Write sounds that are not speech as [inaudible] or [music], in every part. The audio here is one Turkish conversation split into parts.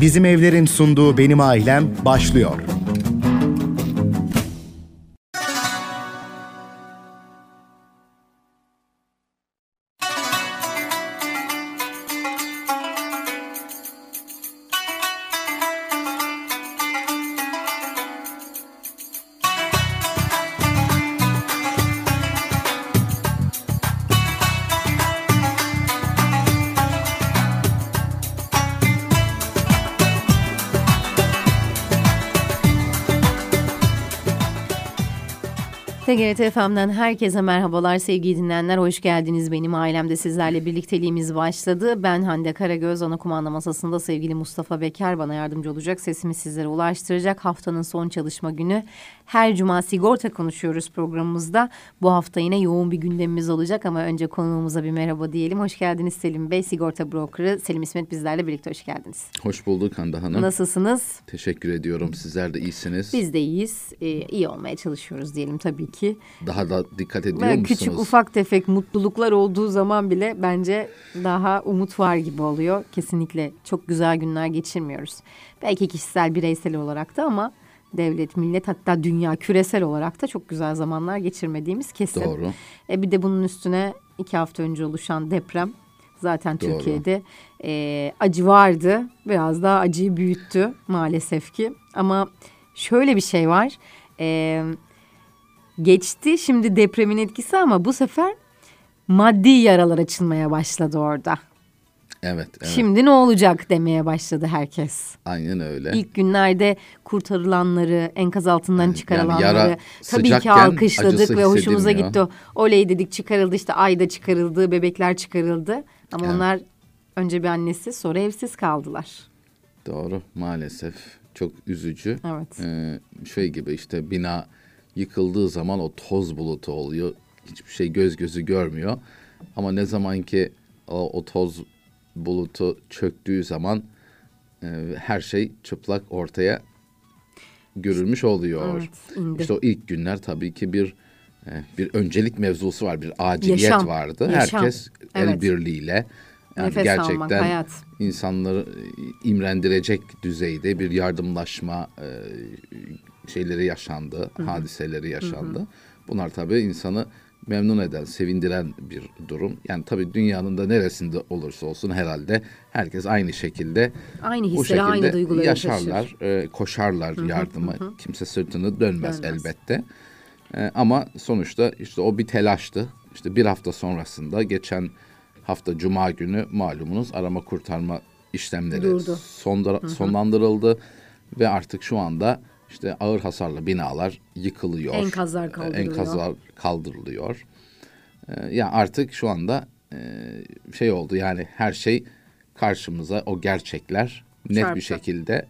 Bizim Evler'in sunduğu Benim Ailem başlıyor. TGRT FM'den herkese merhabalar sevgili dinleyenler. Hoş geldiniz. Benim ailemde sizlerle birlikteliğimiz başladı. Ben Hande Karagöz. Ana kumanda masasında sevgili Mustafa Beker bana yardımcı olacak. Sesimi sizlere ulaştıracak. Haftanın son çalışma günü. Her cuma sigorta konuşuyoruz programımızda. Bu hafta yine yoğun bir gündemimiz olacak ama önce konuğumuza bir merhaba diyelim. Hoş geldiniz Selim Bey. Sigorta brokerı Selim İsmet bizlerle birlikte hoş geldiniz. Hoş bulduk Hande Hanım. Nasılsınız? Teşekkür ediyorum. Sizler de iyisiniz. Biz de iyiyiz. Ee, iyi olmaya çalışıyoruz diyelim tabii ki. Daha da dikkat ediyor Böyle musunuz? Küçük ufak tefek mutluluklar olduğu zaman bile bence daha umut var gibi oluyor. Kesinlikle çok güzel günler geçirmiyoruz. Belki kişisel bireysel olarak da ama devlet, millet hatta dünya küresel olarak da çok güzel zamanlar geçirmediğimiz kesin. Doğru. E bir de bunun üstüne iki hafta önce oluşan deprem zaten Doğru. Türkiye'de e, acı vardı. Biraz daha acıyı büyüttü maalesef ki. Ama şöyle bir şey var. E, geçti şimdi depremin etkisi ama bu sefer maddi yaralar açılmaya başladı orada. Evet, evet. Şimdi ne olacak demeye başladı herkes. Aynen öyle. İlk günlerde kurtarılanları, enkaz altından çıkarılanları yara tabii ki alkışladık ve hoşumuza gitti. Oley dedik çıkarıldı işte ayda çıkarıldı, bebekler çıkarıldı. Ama Evet. onlar önce bir annesi sonra evsiz kaldılar. Doğru. Maalesef çok üzücü. Evet. Ee, şey gibi işte bina yıkıldığı zaman o toz bulutu oluyor. Hiçbir şey göz gözü görmüyor. Ama ne zaman ki o, o toz bulutu çöktüğü zaman e, her şey çıplak ortaya görülmüş oluyor. Evet, indi. İşte o ilk günler tabii ki bir e, bir öncelik mevzusu var, bir aciliyet Yaşam, vardı. yaşam. Herkes el Evet. birliğiyle yani Nefes gerçekten almak, hayat. insanları e, imrendirecek düzeyde bir yardımlaşma e, şeyleri yaşandı, hadiseleri yaşandı. Bunlar tabii insanı memnun eden, sevindiren bir durum. Yani tabii dünyanın da neresinde olursa olsun herhalde herkes aynı şekilde Aynı hisleri, aynı duyguları yaşarlar, e, koşarlar yardıma. Kimse sırtını dönmez, Dönmez. elbette. E, ama sonuçta işte o bir telaştı. İşte bir hafta sonrasında geçen hafta Cuma günü malumunuz arama kurtarma işlemleri Durdu. sonda- sonlandırıldı ve artık şu anda işte ağır hasarlı binalar yıkılıyor. Enkazlar E, kaldırılıyor. Enkazlar kaldırılıyor. E, ya artık şu anda e, şey oldu yani her şey karşımıza o gerçekler net Çarptı. bir şekilde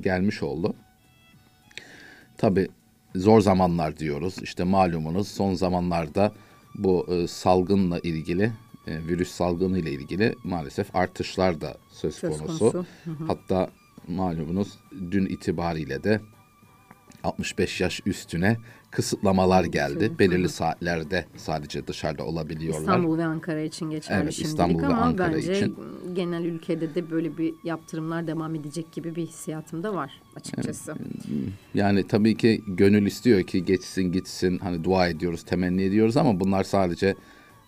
gelmiş oldu. Tabii zor zamanlar diyoruz. İşte malumunuz son zamanlarda bu salgınla ilgili, virüs salgını ile ilgili maalesef artışlar da söz, Söz konusu. konusu. Hatta malumunuz dün itibariyle de 65 yaş üstüne kısıtlamalar geldi. Belirli saatlerde sadece dışarıda olabiliyorlar. İstanbul ve Ankara için geçerli Evet, şimdilik İstanbul ve ama Ankara bence için. genel ülkede de böyle bir yaptırımlar devam edecek gibi bir hissiyatım da var açıkçası. Yani tabii ki gönül istiyor ki geçsin gitsin hani dua ediyoruz temenni ediyoruz ama bunlar sadece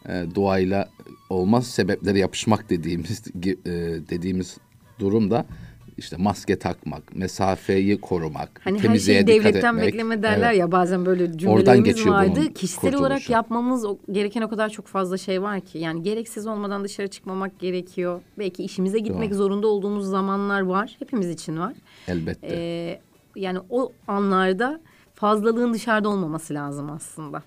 e, duayla olmaz sebepleri yapışmak dediğimiz e, dediğimiz durumda işte maske takmak, mesafeyi korumak, Hani her temizliğe şeyi dikkat devletten etmek. bekleme derler Evet. ya bazen böyle cümlelerimiz vardı. Kişisel olarak kurtuluşu. yapmamız o- gereken o kadar çok fazla şey var ki. Yani gereksiz olmadan dışarı çıkmamak gerekiyor. Belki işimize gitmek Doğru. zorunda olduğumuz zamanlar var. Hepimiz için var. Elbette. Ee, yani o anlarda fazlalığın dışarıda olmaması lazım aslında.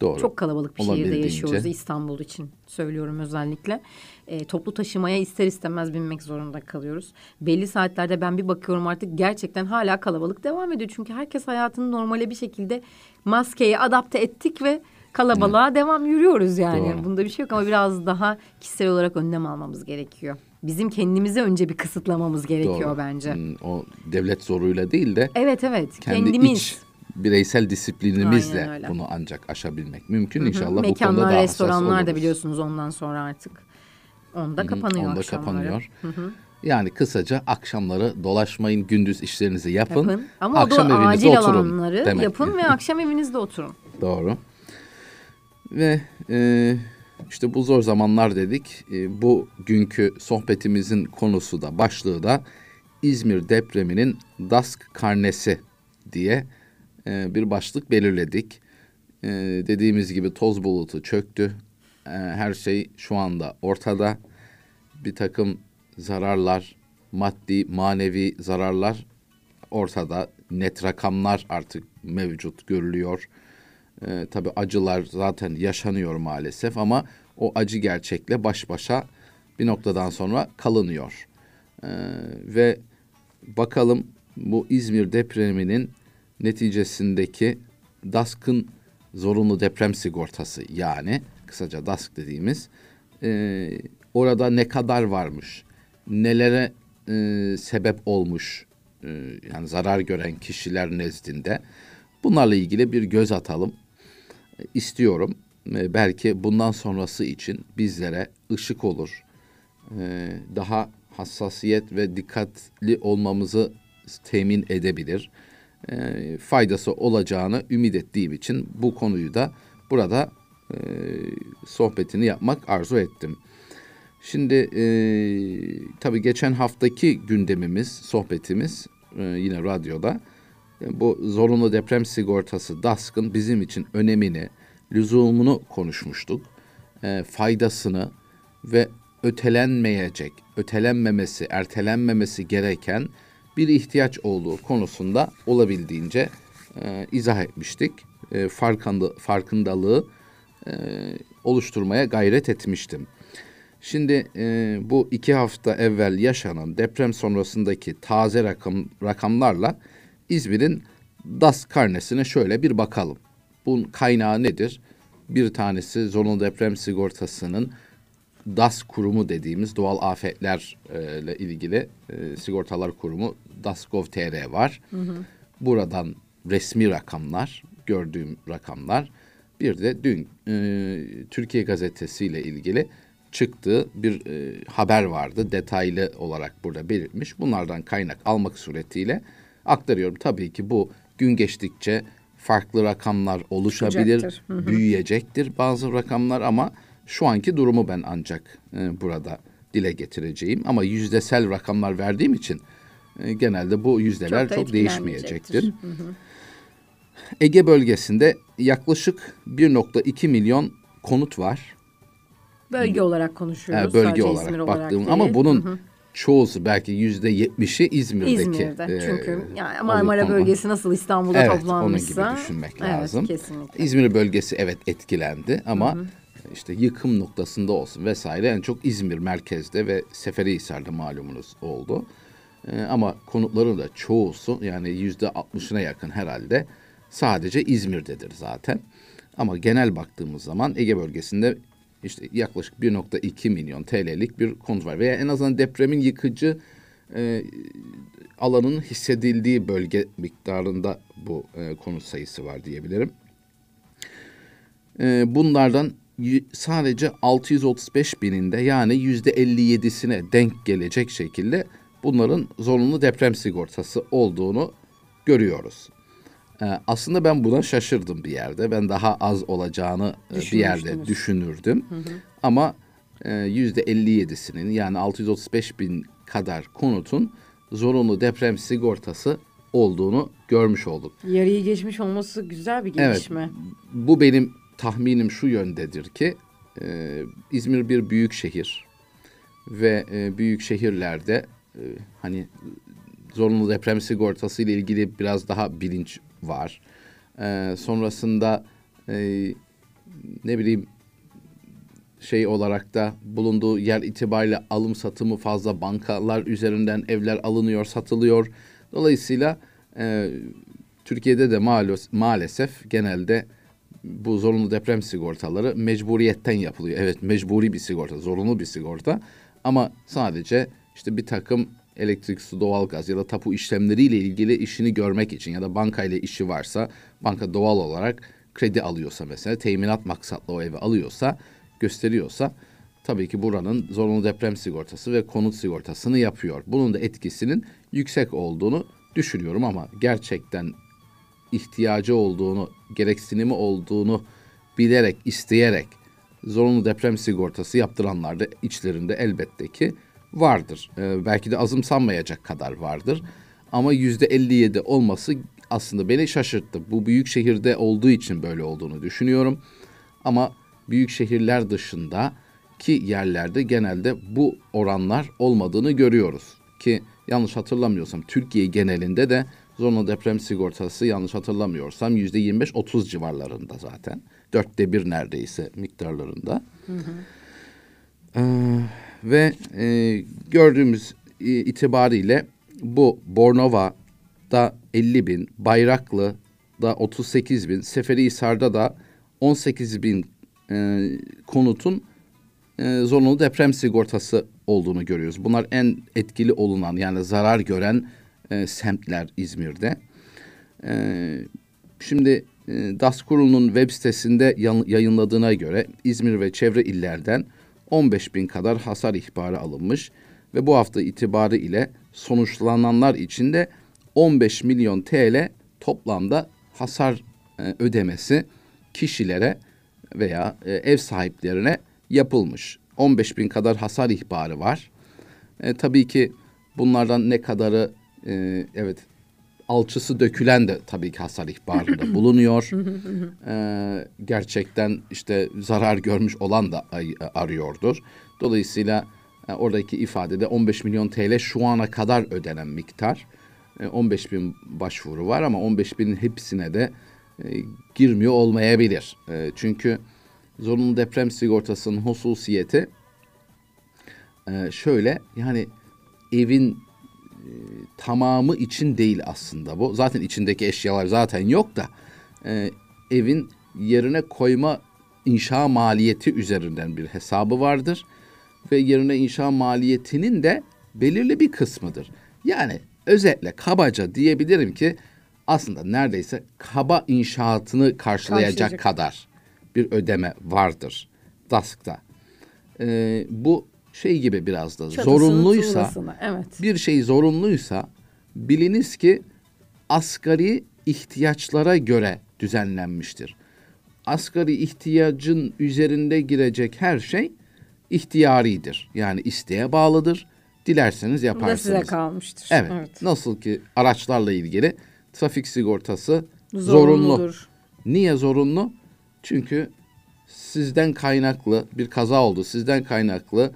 Doğru. Çok kalabalık bir şehirde yaşıyoruz İstanbul için söylüyorum özellikle. Ee, toplu taşımaya ister istemez binmek zorunda kalıyoruz. Belli saatlerde ben bir bakıyorum artık gerçekten hala kalabalık devam ediyor. Çünkü herkes hayatını normale bir şekilde maskeye adapte ettik ve kalabalığa devam yürüyoruz yani. Doğru. Bunda bir şey yok ama biraz daha kişisel olarak önlem almamız gerekiyor. Bizim kendimizi önce bir kısıtlamamız gerekiyor Doğru. bence. Hmm, O devlet zoruyla değil de Evet evet kendi kendimiz. iç bireysel disiplinimizle bunu ancak aşabilmek mümkün. İnşallah bu konuda Mekanlar, daha hassas restoranlar da biliyorsunuz ondan sonra artık. Onda kapanıyor onda akşamları. kapanıyor. Yani kısaca akşamları dolaşmayın, gündüz işlerinizi yapın. Yapın. Ama akşam o evinizde acil oturun alanları demek. yapın ve akşam evinizde oturun. [laughs] Doğru. Ve e, işte bu zor zamanlar dedik. E, bu günkü sohbetimizin konusu da başlığı da İzmir depreminin DASK karnesi diye e, bir başlık belirledik. E, dediğimiz gibi toz bulutu çöktü. E, her şey şu anda ortada. Bir takım zararlar, maddi, manevi zararlar ortada. Net rakamlar artık mevcut görülüyor. Ee, tabii acılar zaten yaşanıyor maalesef ama o acı gerçekle baş başa bir noktadan sonra kalınıyor. Ee, ve bakalım bu İzmir depreminin neticesindeki DASK'ın zorunlu deprem sigortası yani kısaca DASK dediğimiz e, orada ne kadar varmış, nelere e, sebep olmuş e, yani zarar gören kişiler nezdinde bunlarla ilgili bir göz atalım e, istiyorum. E, belki bundan sonrası için bizlere ışık olur. E, daha hassasiyet ve dikkatli olmamızı temin edebilir. E, faydası olacağını ümit ettiğim için bu konuyu da burada e, sohbetini yapmak arzu ettim. Şimdi e, tabii geçen haftaki gündemimiz, sohbetimiz e, yine radyoda e, bu zorunlu deprem sigortası DASK'ın bizim için önemini, lüzumunu konuşmuştuk. E, faydasını ve ötelenmeyecek, ötelenmemesi, ertelenmemesi gereken bir ihtiyaç olduğu konusunda olabildiğince e, izah etmiştik. E, farkında, farkındalığı e, oluşturmaya gayret etmiştim. Şimdi e, bu iki hafta evvel yaşanan deprem sonrasındaki taze rakam, rakamlarla İzmir'in DAS karnesine şöyle bir bakalım. Bunun kaynağı nedir? Bir tanesi zorunlu deprem sigortasının DAS kurumu dediğimiz doğal afetlerle ilgili e, sigortalar kurumu DAS.gov.tr var. Buradan resmi rakamlar, gördüğüm rakamlar. Bir de dün e, Türkiye Gazetesi ile ilgili çıktığı bir e, haber vardı. Detaylı olarak burada belirtmiş. Bunlardan kaynak almak suretiyle aktarıyorum. Tabii ki bu gün geçtikçe farklı rakamlar oluşabilir, büyüyecektir bazı rakamlar ama şu anki durumu ben ancak e, burada dile getireceğim. Ama yüzdesel rakamlar verdiğim için e, genelde bu yüzdeler Çok çok, değişmeyecektir. etkilenmeyecektir. Ege bölgesinde yaklaşık 1.2 milyon konut var. Bölge olarak konuşuyoruz. Ha, bölge sadece olarak İzmir baktığım değil. ama bunun çoğusu belki yüzde yetmişi İzmir'deki. İzmir'de e, çünkü yani Marmara konu. bölgesi nasıl İstanbul'da Evet, onun toplanmışsa. gibi düşünmek evet, lazım. kesinlikle. İzmir bölgesi evet etkilendi ama işte yıkım noktasında olsun vesaire en çok İzmir merkezde ve Seferihisar'da malumunuz oldu. Ee, ama konutların da çoğusu yani yüzde altmışına yakın herhalde sadece İzmir'dedir zaten. Ama genel baktığımız zaman Ege bölgesinde işte yaklaşık 1.2 milyon TL'lik bir konut var. Veya en azından depremin yıkıcı e, alanın hissedildiği bölge miktarında bu e, konut sayısı var diyebilirim. E, bunlardan sadece 635 bininde yani yüzde 57'sine denk gelecek şekilde bunların zorunlu deprem sigortası olduğunu görüyoruz. E, aslında ben buna şaşırdım bir yerde. Ben daha az olacağını e, bir yerde düşünürdüm. Ama e, yüzde 57'sinin yani 635 bin kadar konutun zorunlu deprem sigortası olduğunu görmüş olduk. Yarıyı geçmiş olması güzel bir Evet. gelişme. Bu benim tahminim şu yöndedir ki e, İzmir bir büyük şehir ve e, büyük şehirlerde e, hani zorunlu deprem sigortası ile ilgili biraz daha bilinç var. E, sonrasında e, ne bileyim şey olarak da bulunduğu yer itibariyle alım satımı fazla bankalar üzerinden evler alınıyor, satılıyor. Dolayısıyla e, Türkiye'de de maalesef, maalesef genelde bu zorunlu deprem sigortaları mecburiyetten yapılıyor. Evet mecburi bir sigorta, zorunlu bir sigorta ama sadece işte bir takım elektrik, su, doğalgaz ya da tapu işlemleriyle ilgili işini görmek için ya da bankayla işi varsa banka doğal olarak kredi alıyorsa mesela teminat maksatlı o evi alıyorsa gösteriyorsa tabii ki buranın zorunlu deprem sigortası ve konut sigortasını yapıyor. Bunun da etkisinin yüksek olduğunu düşünüyorum ama gerçekten ihtiyacı olduğunu, gereksinimi olduğunu bilerek, isteyerek zorunlu deprem sigortası yaptıranlar da içlerinde elbette ki vardır. Ee, belki de azımsanmayacak kadar vardır. Ama yüzde 57 olması aslında beni şaşırttı. Bu büyük şehirde olduğu için böyle olduğunu düşünüyorum. Ama büyük şehirler dışında ki yerlerde genelde bu oranlar olmadığını görüyoruz. Ki yanlış hatırlamıyorsam Türkiye genelinde de zorunlu deprem sigortası yanlış hatırlamıyorsam yüzde 25-30 civarlarında zaten. Dörtte bir neredeyse miktarlarında. Ee, ve e, gördüğümüz itibariyle bu Bornova'da 50 bin, Bayraklı'da 38 bin, Seferihisar'da da 18 bin e, konutun e, zorunlu deprem sigortası olduğunu görüyoruz. Bunlar en etkili olunan yani zarar gören e, semtler İzmir'de. E, şimdi e, DAS Kurulu'nun web sitesinde yayınladığına göre İzmir ve çevre illerden 15 bin kadar hasar ihbarı alınmış ve bu hafta itibarı ile sonuçlananlar için de 15 milyon TL toplamda hasar e, ödemesi kişilere veya e, ev sahiplerine yapılmış. 15 bin kadar hasar ihbarı var. E, tabii ki bunlardan ne kadarı e, evet alçısı dökülen de tabii ki hasar ihbarında [clears throat] bulunuyor. E, gerçekten işte zarar görmüş olan da ay- arıyordur. Dolayısıyla e, oradaki ifadede 15 milyon TL şu ana kadar ödenen miktar. E, 15 bin başvuru var ama 15 binin hepsine de e, girmiyor olmayabilir. E, çünkü zorunlu deprem sigortasının hususiyeti e, şöyle yani evin e, tamamı için değil aslında bu. Zaten içindeki eşyalar zaten yok da e, evin yerine koyma inşa maliyeti üzerinden bir hesabı vardır ve yerine inşa maliyetinin de belirli bir kısmıdır. Yani özetle kabaca diyebilirim ki aslında neredeyse kaba inşaatını karşılayacak Karşılayacak. kadar bir ödeme vardır DASK'ta. Ee, bu şey gibi biraz da Çatısını, zorunluysa tuğlasını, evet. bir şey zorunluysa biliniz ki asgari ihtiyaçlara göre düzenlenmiştir. Asgari ihtiyacın üzerinde girecek her şey ihtiyaridir. Yani isteğe bağlıdır. Dilerseniz Bu da yaparsınız. size kalmıştır. Evet. Nasıl ki araçlarla ilgili trafik sigortası zorunlu. Zorunludur. Niye zorunlu? Çünkü sizden kaynaklı bir kaza oldu. Sizden kaynaklı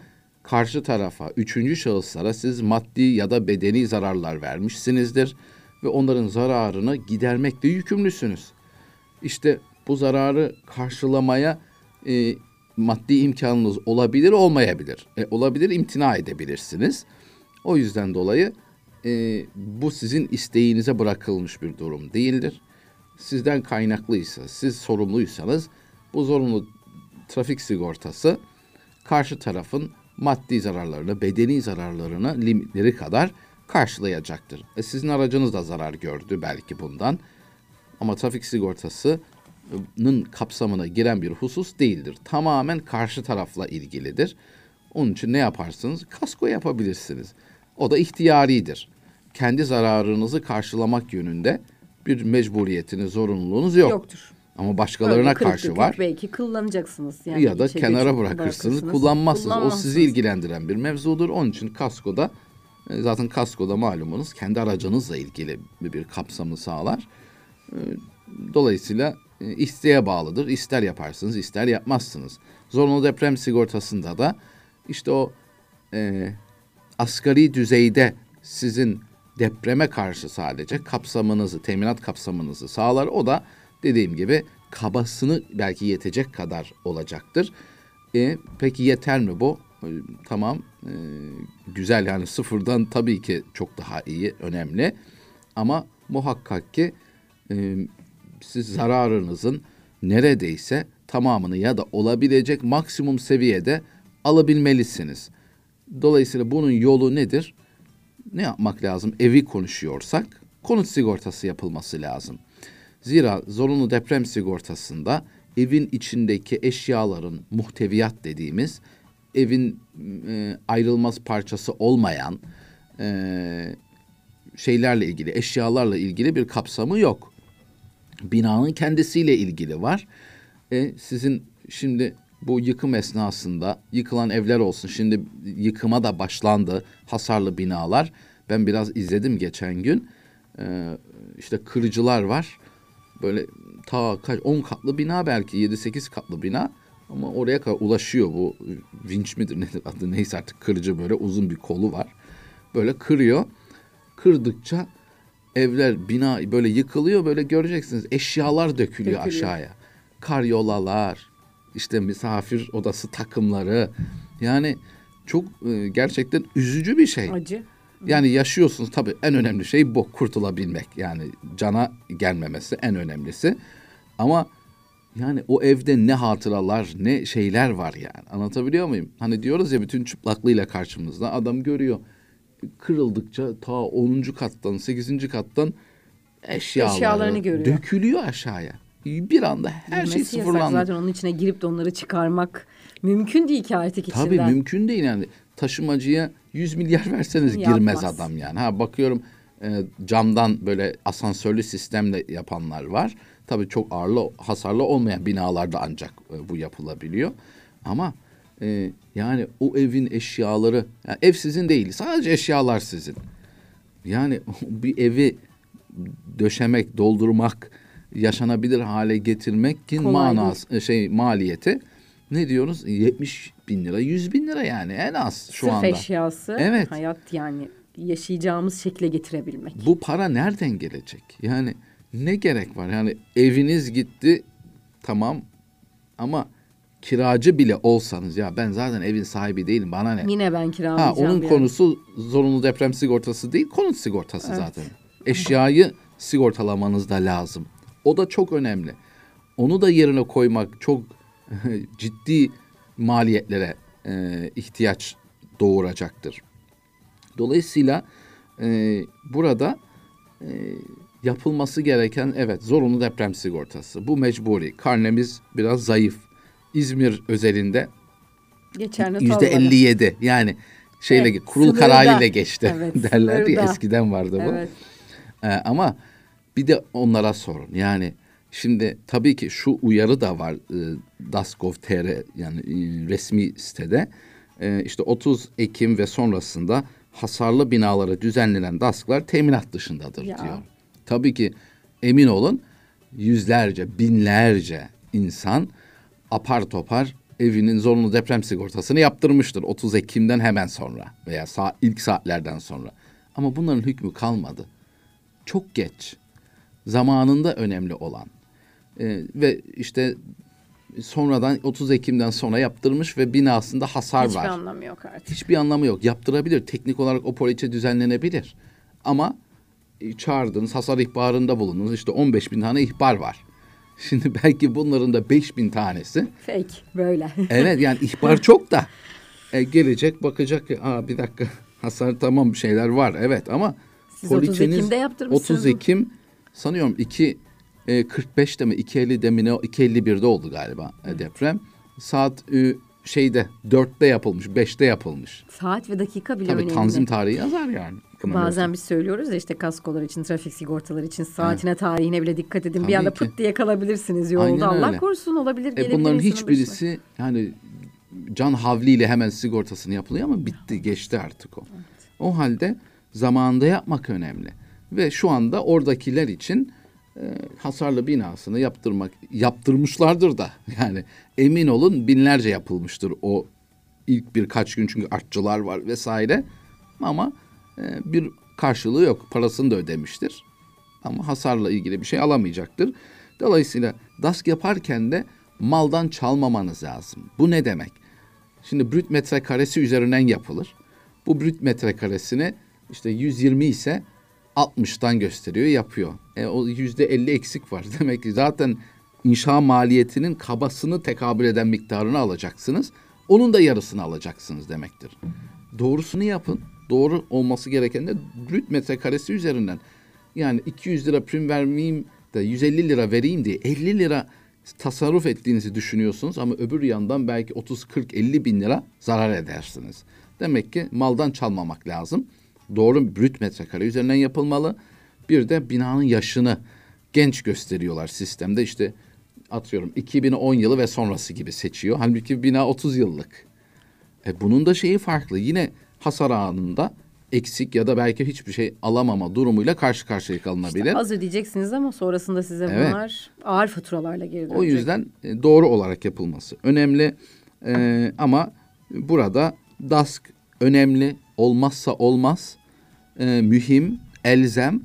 karşı tarafa, üçüncü şahıslara siz maddi ya da bedeni zararlar vermişsinizdir ve onların zararını gidermekle yükümlüsünüz. İşte bu zararı karşılamaya e, maddi imkanınız olabilir, olmayabilir. E, olabilir, imtina edebilirsiniz. O yüzden dolayı e, bu sizin isteğinize bırakılmış bir durum değildir. Sizden kaynaklıysa, siz sorumluysanız bu zorunlu trafik sigortası karşı tarafın maddi zararlarını, bedeni zararlarını limitleri kadar karşılayacaktır. E, sizin aracınız da zarar gördü belki bundan. Ama trafik sigortasının kapsamına giren bir husus değildir. Tamamen karşı tarafla ilgilidir. Onun için ne yaparsınız? Kasko yapabilirsiniz. O da ihtiyaridir. Kendi zararınızı karşılamak yönünde bir mecburiyetiniz, zorunluluğunuz yok. Yoktur. Ama başkalarına Öyle kırık karşı var. Belki kullanacaksınız. Yani ya da kenara bırakırsınız, bırakırsınız. kullanmazsınız. O sizi ilgilendiren bir mevzudur. Onun için kaskoda e, zaten kaskoda malumunuz kendi aracınızla ilgili bir, bir kapsamı sağlar. E, Dolayısıyla e, isteğe bağlıdır. İster yaparsınız, ister yapmazsınız. Zorunlu deprem sigortasında da işte o e, asgari düzeyde sizin depreme karşı sadece kapsamınızı, teminat kapsamınızı sağlar. O da dediğim gibi kabasını belki yetecek kadar olacaktır. E, peki yeter mi bu? E, tamam, e, güzel yani sıfırdan tabii ki çok daha iyi, önemli. Ama muhakkak ki e, siz zararınızın neredeyse tamamını ya da olabilecek maksimum seviyede alabilmelisiniz. Dolayısıyla bunun yolu nedir? Ne yapmak lazım? Evi konuşuyorsak konut sigortası yapılması lazım. Zira zorunlu deprem sigortasında evin içindeki eşyaların muhteviyat dediğimiz evin e, ayrılmaz parçası olmayan e, şeylerle ilgili, eşyalarla ilgili bir kapsamı yok. Binanın kendisiyle ilgili var. E, sizin şimdi bu yıkım esnasında yıkılan evler olsun. Şimdi yıkıma da başlandı hasarlı binalar. Ben biraz izledim geçen gün. E, işte kırıcılar var. Böyle ta kaç 10 katlı bina belki 7-8 katlı bina. Ama oraya kadar ulaşıyor bu vinç midir [laughs] nedir adı neyse artık kırıcı böyle uzun bir kolu var. Böyle kırıyor. Kırdıkça evler bina böyle yıkılıyor böyle göreceksiniz eşyalar dökülüyor, Dökülüyor. aşağıya. Karyolalar işte misafir odası takımları yani çok e, gerçekten üzücü bir şey. Acı. Yani yaşıyorsunuz tabii en önemli şey bu kurtulabilmek. Yani cana gelmemesi en önemlisi. Ama yani o evde ne hatıralar ne şeyler var yani anlatabiliyor muyum? Hani diyoruz ya bütün çıplaklığıyla karşımızda adam görüyor. Kırıldıkça ta 10. kattan 8. kattan eşyaları Eşyalarını görüyor. dökülüyor aşağıya. Bir anda her şey Girmesi yasak sıfırlandı. Zaten onun içine girip de onları çıkarmak mümkün değil ki artık içinden. Tabii mümkün değil yani. Taşımacıya 100 milyar [laughs] verseniz Yapmaz. girmez adam yani. Ha bakıyorum e, camdan böyle asansörlü sistemle yapanlar var. Tabii çok ağırlı hasarlı olmayan binalarda ancak e, bu yapılabiliyor. Ama e, yani o evin eşyaları yani ev sizin değil sadece eşyalar sizin. Yani [laughs] bir evi döşemek, doldurmak, yaşanabilir hale getirmekin Kolay manası şey maliyeti ne diyoruz? 70 bin lira, 100 bin lira yani en az şu Sırf anda. eşyası Evet. hayat yani yaşayacağımız şekle getirebilmek. Bu para nereden gelecek? Yani ne gerek var? Yani eviniz gitti tamam ama kiracı bile olsanız ya ben zaten evin sahibi değilim bana ne? Yine ben Ha kiralayacağım. onun bir yer. konusu zorunlu deprem sigortası değil, konut sigortası zaten. Eşyayı sigortalamanız da lazım. O da çok önemli. Onu da yerine koymak çok [laughs] ciddi maliyetlere e, ihtiyaç doğuracaktır. Dolayısıyla e, burada e, yapılması gereken evet zorunlu deprem sigortası. Bu mecburi. Karnemiz biraz zayıf. İzmir özelinde Yüzde 57 yani şeyle Evet, kurul sınırda. kararıyla geçti Evet, [laughs] derlerdi ya eskiden vardı bu. Evet. Ee, ama bir de onlara sorun yani şimdi tabii ki şu uyarı da var e, DASGOV.tr yani e, resmi sitede E, işte 30 Ekim ve sonrasında hasarlı binalara düzenlenen DASK'lar teminat dışındadır Ya. diyor. Tabii ki emin olun yüzlerce binlerce insan apar topar evinin zorunlu deprem sigortasını yaptırmıştır 30 Ekim'den hemen sonra veya sa- ilk saatlerden sonra. Ama bunların hükmü kalmadı. Çok geç. Zamanında önemli olan. Ee, ve işte sonradan 30 Ekim'den sonra yaptırmış ve binasında hasar Hiçbir var. anlamı yok artık. Hiçbir anlamı yok. Yaptırabilir. Teknik olarak o poliçe düzenlenebilir. Ama e, çağırdınız, hasar ihbarında bulundunuz. İşte 15 bin tane ihbar var. [laughs] Şimdi belki bunların da 5 bin tanesi. Fake böyle. [laughs] Evet yani ihbar çok da. E, gelecek bakacak ki Aa, bir dakika hasar tamam bir şeyler var evet ama Siz 30 poliçeniz Ekim'de yaptırmışsınız 30 mı? Ekim sanıyorum 2 e, 45'te mi 2.50'de mi ne 2.51'de oldu galiba e, deprem. Saat e, şeyde 4'te yapılmış 5'te yapılmış. Saat ve dakika bile Tabii önemli. tanzim tarihi yazar yani. Bazen biz söylüyoruz ya işte kaskolar için, trafik sigortaları için saatine, tarihine bile dikkat edin. Tabii bir anda pıt diye kalabilirsiniz yolda. Aynen Allah öyle. korusun olabilir. E bunların hiçbirisi yani can havliyle hemen sigortasını yapılıyor ama bitti geçti artık o. O halde zamanında yapmak önemli. Ve şu anda oradakiler için hasarlı binasını yaptırmak yaptırmışlardır da [laughs] yani emin olun binlerce yapılmıştır o ilk birkaç gün çünkü artçılar var vesaire ama e, bir karşılığı yok parasını da ödemiştir ama hasarla ilgili bir şey alamayacaktır. Dolayısıyla DASK yaparken de maldan çalmamanız lazım. Bu ne demek? Şimdi brüt metrekaresi üzerinden yapılır. Bu brüt metrekaresini işte 120 ise 60'tan gösteriyor, yapıyor. E, o yüzde 50 eksik var. [laughs] Demek ki zaten inşa maliyetinin kabasını tekabül eden miktarını alacaksınız. Onun da yarısını alacaksınız demektir. Doğrusunu yapın. Doğru olması gereken de brüt metrekaresi üzerinden. Yani 200 lira prim vermeyeyim de 150 lira vereyim diye 50 lira tasarruf ettiğinizi düşünüyorsunuz ama öbür yandan belki 30, 40, 50 bin lira zarar edersiniz. Demek ki maldan çalmamak lazım. Doğru brüt metrekare üzerinden yapılmalı. Bir de binanın yaşını genç gösteriyorlar sistemde. İşte atıyorum 2010 yılı ve sonrası gibi seçiyor. Halbuki bina 30 yıllık. E bunun da şeyi farklı. Yine hasar anında eksik ya da belki hiçbir şey alamama durumuyla karşı karşıya kalınabilir. Az ödeyeceksiniz ama sonrasında size Evet. bunlar ağır faturalarla geri dönecek. O yüzden e, doğru olarak yapılması önemli. E, ama burada DASK önemli, olmazsa olmaz, e, mühim, elzem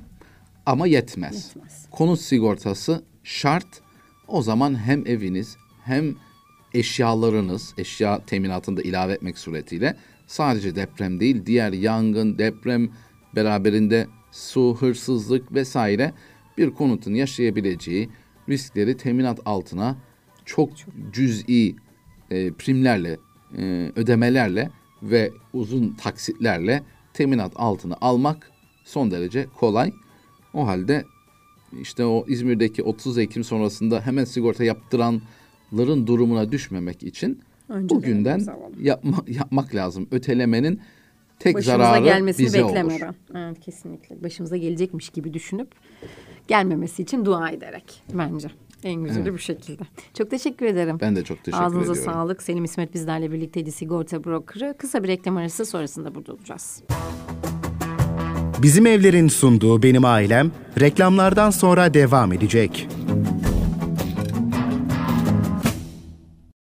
ama yetmez. Yetmez. Konut sigortası şart. O zaman hem eviniz hem eşyalarınız, eşya teminatını da ilave etmek suretiyle sadece deprem değil, diğer yangın, deprem beraberinde su, hırsızlık vesaire bir konutun yaşayabileceği riskleri teminat altına çok, cüz'i e, primlerle, e, ödemelerle ve uzun taksitlerle teminat altına almak son derece kolay. O halde işte o İzmir'deki 30 Ekim sonrasında hemen sigorta yaptıranların durumuna düşmemek için Önceden bugünden yapma, yapmak lazım. Ötelemenin tek Başımıza zararı gelmesini bize olur. beklemeden. Evet kesinlikle. Başımıza gelecekmiş gibi düşünüp gelmemesi için dua ederek bence. En güzeli bu şekilde. Çok teşekkür ederim. Ben de çok teşekkür Ağzınıza ediyorum. sağlık. Selim İsmet bizlerle birlikteydi sigorta brokerı. Kısa bir reklam arası sonrasında burada olacağız. Bizim Evler'in sunduğu Benim Ailem reklamlardan sonra devam edecek.